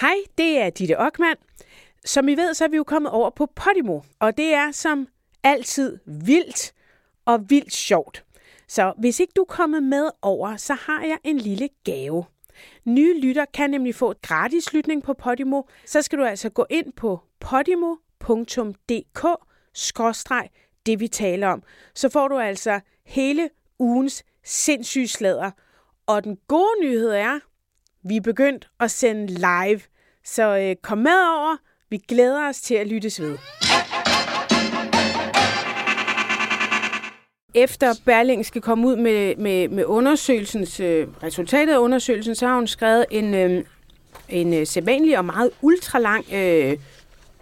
Hej, det er Ditte Ockmann. Som I ved, så er vi jo kommet over på Podimo, og det er som altid vildt og vildt sjovt. Så hvis ikke du er kommet med over, så har jeg en lille gave. Nye lytter kan nemlig få et gratis lytning på Podimo. Så skal du altså gå ind på podimo.dk det vi taler om. Så får du altså hele ugens sindssyge slader. Og den gode nyhed er, vi er begyndt at sende live. Så øh, kom med over. Vi glæder os til at lyttes ved. Efter Berling skal komme ud med, med, med undersøgelsens, øh, resultatet af undersøgelsen, så har hun skrevet en, øh, en øh, sædvanlig og meget ultralang, øh,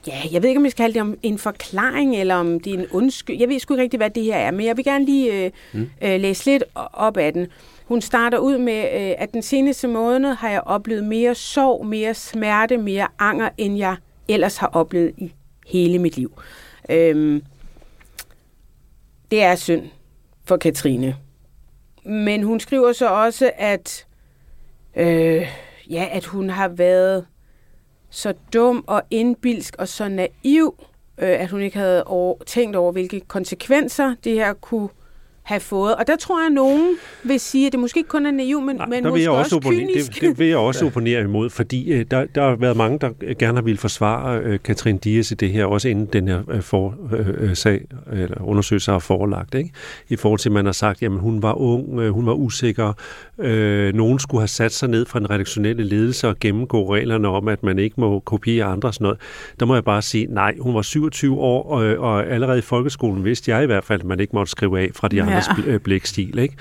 ja, jeg ved ikke, om jeg skal kalde det om en forklaring, eller om det er en undskyld. Jeg ved sgu ikke rigtig, hvad det her er, men jeg vil gerne lige øh, mm. øh, læse lidt op af den. Hun starter ud med, øh, at den seneste måned har jeg oplevet mere sorg, mere smerte, mere anger, end jeg ellers har oplevet i hele mit liv. Øhm, det er synd for Katrine. Men hun skriver så også, at, øh, ja, at hun har været så dum og indbilsk og så naiv, øh, at hun ikke havde over, tænkt over, hvilke konsekvenser det her kunne have fået. Og der tror jeg, at nogen vil sige, at det måske ikke kun er naiv, men, Nej, men der måske jeg også, også kynisk. Det, det vil jeg også opponere imod, fordi øh, der, der har været mange, der gerne har ville forsvare øh, Katrin Dias i det her, også inden den her øh, for, øh, sag, eller undersøgelse har forelagt, ikke? i forhold til, at man har sagt, at hun var ung, øh, hun var usikker, øh, nogen skulle have sat sig ned fra den redaktionelle ledelse og gennemgå reglerne om, at man ikke må kopiere andre og sådan noget. Der må jeg bare sige, nej, hun var 27 år, og, og allerede i folkeskolen vidste jeg i hvert fald, at man ikke måtte skrive af fra de andre ja. Øh, blækstil. Ikke?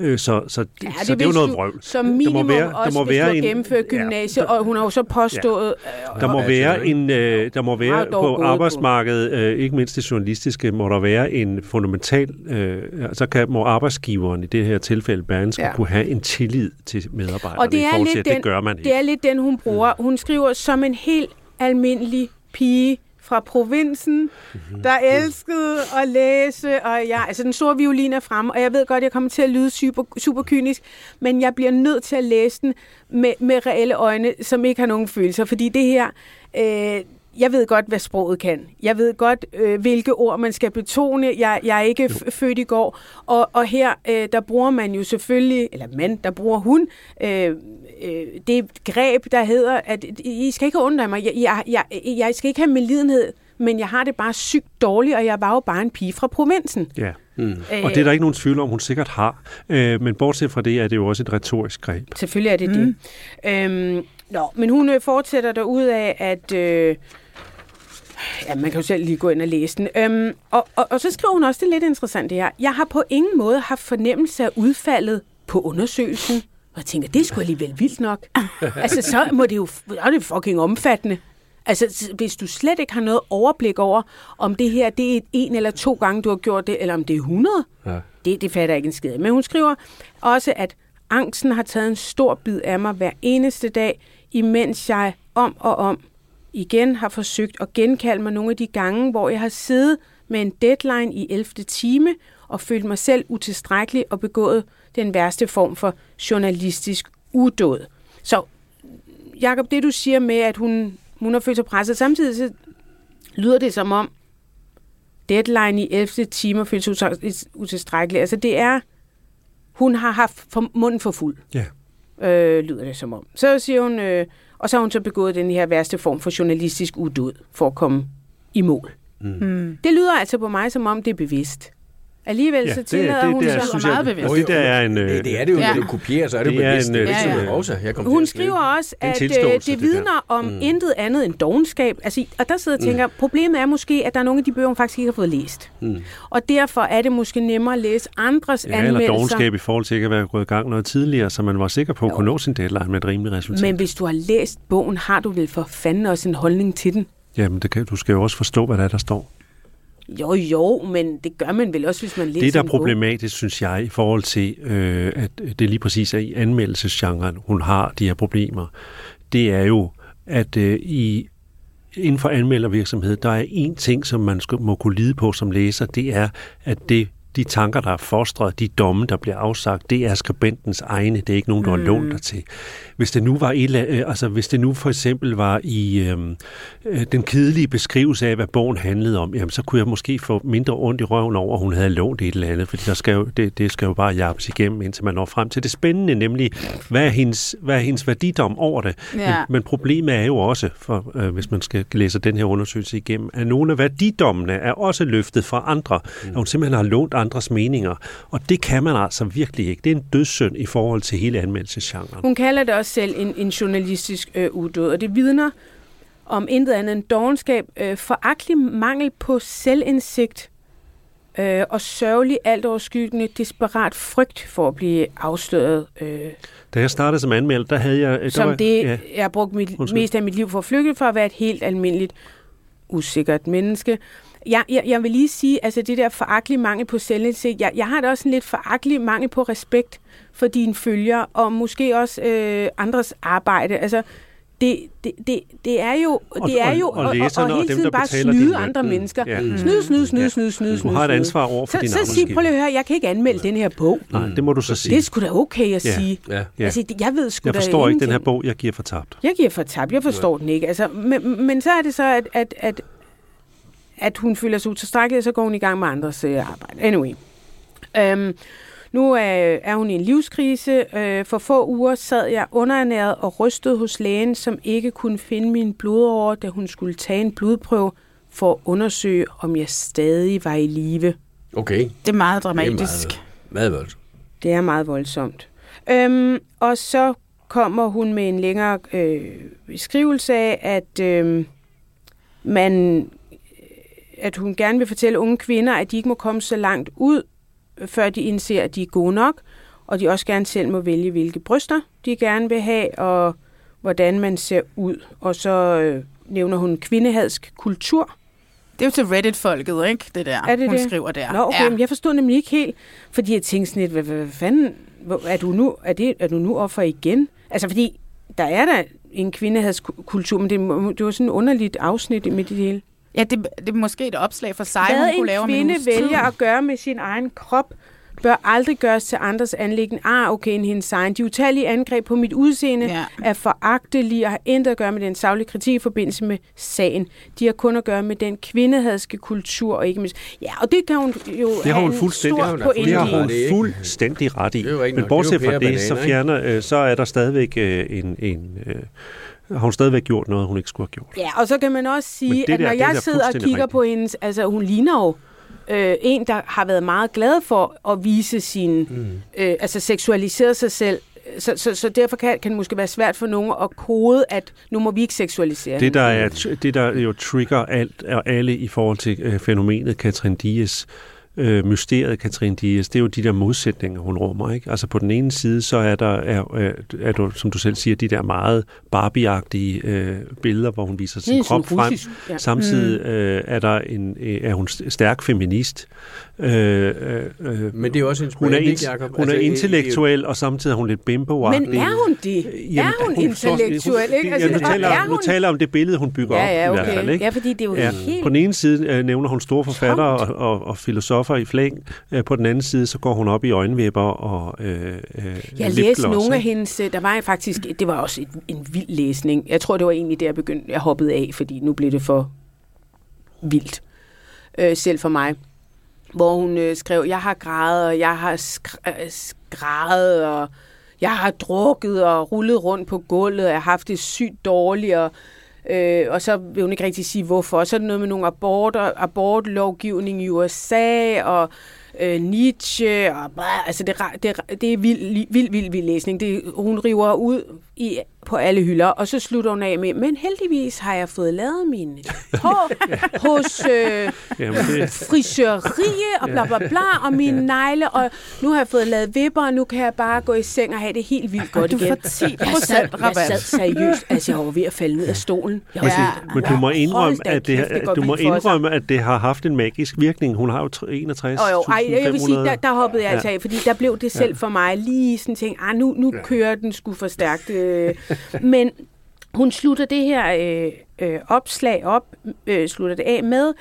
Øh, så, så, ja, det, så det er jo noget vrøvl. Som minimum der må være, også, der må være en, gennemført gymnasie, ja, der, og hun har jo så påstået... Ja, der, må øh, være en, øh, der må være på arbejdsmarkedet, øh, ikke mindst det journalistiske, må der være en fundamental... Øh, altså kan, må arbejdsgiveren i det her tilfælde, Berlingske, ja. kunne have en tillid til medarbejderne og det er i forhold til, at den, det gør man ikke. Det er lidt den, hun bruger. Mm. Hun skriver som en helt almindelig pige fra provinsen, mhm. der elskede at læse, og jeg, altså den store violin er fremme, og jeg ved godt, jeg kommer til at lyde super, super kynisk, men jeg bliver nødt til at læse den med, med reelle øjne, som ikke har nogen følelser, fordi det her, øh, jeg ved godt, hvad sproget kan. Jeg ved godt, øh, hvilke ord man skal betone. Jeg, jeg er ikke født i går. Og, og her, øh, der bruger man jo selvfølgelig, eller mand, der bruger hun, øh, øh, det greb, der hedder, at I skal ikke undre mig. Jeg, jeg, jeg, jeg skal ikke have medlidenhed, men jeg har det bare sygt dårligt, og jeg var jo bare en pige fra provinsen. Ja, mm. øh, og det er der ikke nogen tvivl om, hun sikkert har. Øh, men bortset fra det, er det jo også et retorisk greb. Selvfølgelig er det mm. det. Øhm, nå, men hun øh, fortsætter der ud af, at... Øh, Ja, man kan jo selv lige gå ind og læse den. Øhm, og, og, og så skriver hun også, det er lidt interessant det her. Jeg har på ingen måde haft fornemmelse af udfaldet på undersøgelsen. Og jeg tænker, det skulle alligevel vildt nok. altså, så må det jo så er det fucking omfattende. Altså, hvis du slet ikke har noget overblik over, om det her det er en eller to gange, du har gjort det, eller om det er 100, ja. det, det fatter ikke en skid. Men hun skriver også, at angsten har taget en stor bid af mig hver eneste dag, imens jeg om og om igen har forsøgt at genkalde mig nogle af de gange, hvor jeg har siddet med en deadline i 11. time og følt mig selv utilstrækkelig og begået den værste form for journalistisk udåd. Så Jakob, det du siger med, at hun, hun har følt sig presset, samtidig så lyder det som om deadline i 11. time og følt sig utilstrækkelig. Altså det er, hun har haft for, munden for fuld. Ja. Øh, lyder det som om. Så siger hun, øh, og så har hun så begået den her værste form for journalistisk udud for at komme i mål. Mm. Det lyder altså på mig, som om det er bevidst. Alligevel ja, så tillader det, det, hun sig synes meget bevidst. Det, der er en, det, det er det jo, ja. når du kopierer, så er det, det bevidst. En, det er en, ja, ja. Også. Jeg hun skriver også, at det, øh, det vidner om mm. intet andet end dogenskab. Altså, og der sidder jeg og tænker, mm. problemet er måske, at der er nogle af de bøger, hun faktisk ikke har fået læst. Mm. Og derfor er det måske nemmere at læse andres ja, anmeldelser. eller dogenskab i forhold til ikke at være gået i gang noget tidligere, så man var sikker på at kunne nå sin deadline med et rimeligt resultat. Men hvis du har læst bogen, har du vel for fanden også en holdning til den? Jamen, det kan, du skal jo også forstå, hvad der, er, der står. Jo, jo, men det gør man vel også, hvis man læser Det, der er problematisk, synes jeg, i forhold til, øh, at det lige præcis er i anmeldelsesgenren, hun har de her problemer, det er jo, at øh, i inden for anmeldervirksomhed, der er en ting, som man skal, må kunne lide på som læser, det er, at det de tanker, der er fostret, de domme, der bliver afsagt, det er skribentens egne. Det er ikke nogen, der har mm. lånt dig til. Hvis det nu var et, øh, altså hvis det nu for eksempel var i øhm, øh, den kedelige beskrivelse af, hvad bogen handlede om, jamen så kunne jeg måske få mindre ondt i røven over, at hun havde lånt et eller andet, fordi der skal jo, det, det skal jo bare jappes igennem, indtil man når frem til det spændende, nemlig hvad er hendes, hvad er hendes værdidom over det. Ja. Men, men problemet er jo også, for, øh, hvis man skal læse den her undersøgelse igennem, at nogle af værdidommene er også løftet fra andre, mm. at hun simpelthen har lånt andres meninger, og det kan man altså virkelig ikke. Det er en dødssynd i forhold til hele anmeldelsesgenren. Hun kalder det også selv en, en journalistisk øh, udød, og det vidner om intet andet end dogenskab, øh, foragtelig mangel på selvindsigt øh, og sørgelig alt overskyggende desperat frygt for at blive afsløret. Øh, da jeg startede som anmelder, der havde jeg... Der som var, det, ja. jeg har brugt mit, mest af mit liv for at flygte for at være et helt almindeligt usikkert menneske. Jeg, jeg, jeg vil lige sige, altså det der foragtelige mangel på selvindsigt, jeg, jeg har da også en lidt foragtelig mangel på respekt for dine følger, og måske også øh, andres arbejde. Altså, det, det, det, det er jo, det er jo og, og, og, og hele tiden bare snyde andre mennesker. Ja. Mm. Snyde, snyde, snyde, snyde, snyde, Du har et ansvar over for så, dine Så sig, prøv lige at høre, jeg kan ikke anmelde den her bog. Nej, det må du så sige. Det er sgu da okay at sige. Ja. Ja. Altså, jeg ved sgu Jeg forstår ikke den her bog, jeg giver for tabt. Jeg giver for tabt, jeg forstår ja. den ikke. Altså, men, men så er det så, at, at, at, at hun føler sig utilstrækkelig, og så går hun i gang med andres øh, arbejde. Anyway. Um, nu er, er hun i en livskrise. Øh, for få uger sad jeg underernæret og rystet hos lægen, som ikke kunne finde min blodårer, da hun skulle tage en blodprøve for at undersøge, om jeg stadig var i live. Okay. Det er meget dramatisk. Det er meget, meget voldsomt. Det er meget voldsomt. Øhm, og så kommer hun med en længere øh, beskrivelse af, at øh, man at hun gerne vil fortælle unge kvinder, at de ikke må komme så langt ud, før de indser, at de er gode nok, og de også gerne selv må vælge, hvilke bryster de gerne vil have, og hvordan man ser ud. Og så øh, nævner hun kvindehadsk kultur. Det er jo til Reddit-folket, ikke? Det der, er det hun det? skriver der. Nå, okay, ja. men jeg forstod nemlig ikke helt, fordi jeg tænkte sådan lidt, hvad, hvad, fanden, er du, nu, er, det, er du nu offer igen? Altså, fordi der er der en kvindehadsk-kultur, men det, det var sådan et underligt afsnit med det hele. Ja, det, det er måske et opslag for sig, Hvad hun kunne lave Hvad en kvinde vælger at gøre med sin egen krop, bør aldrig gøres til andres anlæggende. Ah, okay, en hendes egen. De utallige angreb på mit udseende ja. er foragtelige og har intet at gøre med den savlige kritik i forbindelse med sagen. De har kun at gøre med den kvindehadske kultur og ikke mindst... Ja, og det kan hun jo det har hun fuldstændig, det har hun fuldstændig ret i. Men bortset fra det, så, fjerner, øh, så er der stadigvæk øh, en... en øh, har hun stadigvæk gjort noget, hun ikke skulle have gjort. Ja, og så kan man også sige, at når der, jeg sidder og kigger rigtigt. på hendes... Altså, hun ligner jo øh, en, der har været meget glad for at vise sin... Mm. Øh, altså seksualisere sig selv så, så, så derfor kan, kan det måske være svært for nogen at kode, at nu må vi ikke seksualisere Det, der, er, det, der jo trigger alt og alle i forhold til øh, fænomenet Katrin Dias, øh, mysteriet Katrine Dias, det er jo de der modsætninger, hun rummer. Ikke? Altså på den ene side, så er der, er, er, er du, som du selv siger, de der meget Barbie-agtige øh, billeder, hvor hun viser sin krop frem. Ja. Samtidig mm. øh, er, der en, øh, er hun stærk feminist. Øh, øh, Men det er jo også en hun er, in, Jacob. hun altså, er intellektuel, og samtidig er hun lidt bimbo Men er hun det? Jamen, er hun, hun intellektuel? Ikke? Altså, ja, nu, taler, er hun... nu taler om det billede, hun bygger ja, ja, op okay. i hvert fald. Ikke? Ja, fordi det er jo ja. helt... På den ene side øh, nævner hun store forfattere og, og, og filosofer i flæng. Øh, på den anden side, så går hun op i øjenvipper og øh, øh, Jeg læste nogle af hendes... Der var faktisk... Det var også en, en vild læsning. Jeg tror, det var egentlig der, jeg begyndte... Jeg hoppede af, fordi nu blev det for vildt. Øh, selv for mig hvor hun øh, skrev, jeg har grædet, og jeg har skrædet, og jeg har drukket og rullet rundt på gulvet, og jeg har haft det sygt dårligt, og, øh, og så vil hun ikke rigtig sige, hvorfor. Så er det noget med nogle aborter, abortlovgivning i USA, og øh, Nietzsche, og blah, altså det, det, det er vild, vild, vild, vild læsning. Det, hun river ud i på alle hylder, og så slutter hun af med, men heldigvis har jeg fået lavet min hår hos øh, frisørie og bla bla bla, og mine negle, og nu har jeg fået lavet vipper, og nu kan jeg bare gå i seng og have det helt vildt godt du igen. Du får 10 procent Jeg sad seriøst, altså jeg var ved at falde ned af stolen. Jeg var, men du må indrømme, at det, det du må indrømme, at det har haft en magisk virkning. Hun har jo 61 oh, jo, ej, jeg vil sige, der, der hoppede jeg altså af, fordi der blev det selv for mig lige sådan ting, ah, nu, nu kører den sgu for stærkt. Øh, Øh, men hun slutter det her øh, øh, opslag op, øh, slutter det af med,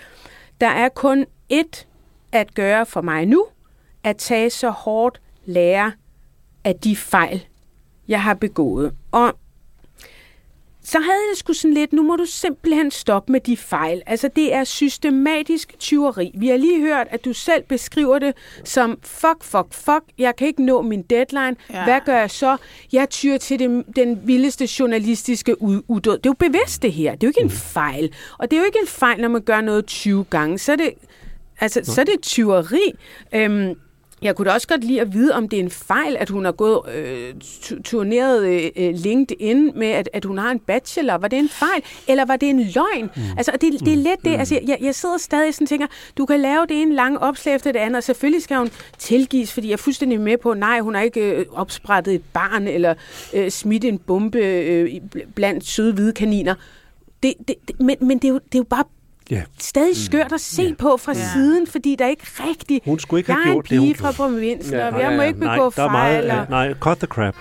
der er kun ét at gøre for mig nu, at tage så hårdt lære af de fejl, jeg har begået. Og så havde jeg sgu sådan lidt, nu må du simpelthen stoppe med de fejl. Altså, det er systematisk tyveri. Vi har lige hørt, at du selv beskriver det som, fuck, fuck, fuck, jeg kan ikke nå min deadline. Ja. Hvad gør jeg så? Jeg tyrer til det, den vildeste journalistiske uddød. Det er jo bevidst, det her. Det er jo ikke en mm. fejl. Og det er jo ikke en fejl, når man gør noget 20 gange. Så er det, altså, så er det tyveri. Øhm, jeg kunne da også godt lide at vide, om det er en fejl, at hun har gået øh, turneret øh, LinkedIn med, at, at hun har en bachelor. Var det en fejl, eller var det en løgn? Mm. Altså, det, det er mm. let det. Altså, jeg, jeg sidder stadig sådan og tænker, du kan lave det en lang opslag efter det andet, og selvfølgelig skal hun tilgives, fordi jeg er fuldstændig med på, nej, hun har ikke øh, opsprættet et barn, eller øh, smidt en bombe øh, blandt søde hvide kaniner. Det, det, det, men men det, er jo, det er jo bare ja. stadig skørt at se ja. på fra ja. siden, fordi der er ikke rigtig... Hun skulle ikke have gjort det, hun fra provinsen, ja. og jeg må ikke begå nej, fejl. Meget, nej, cut the crap.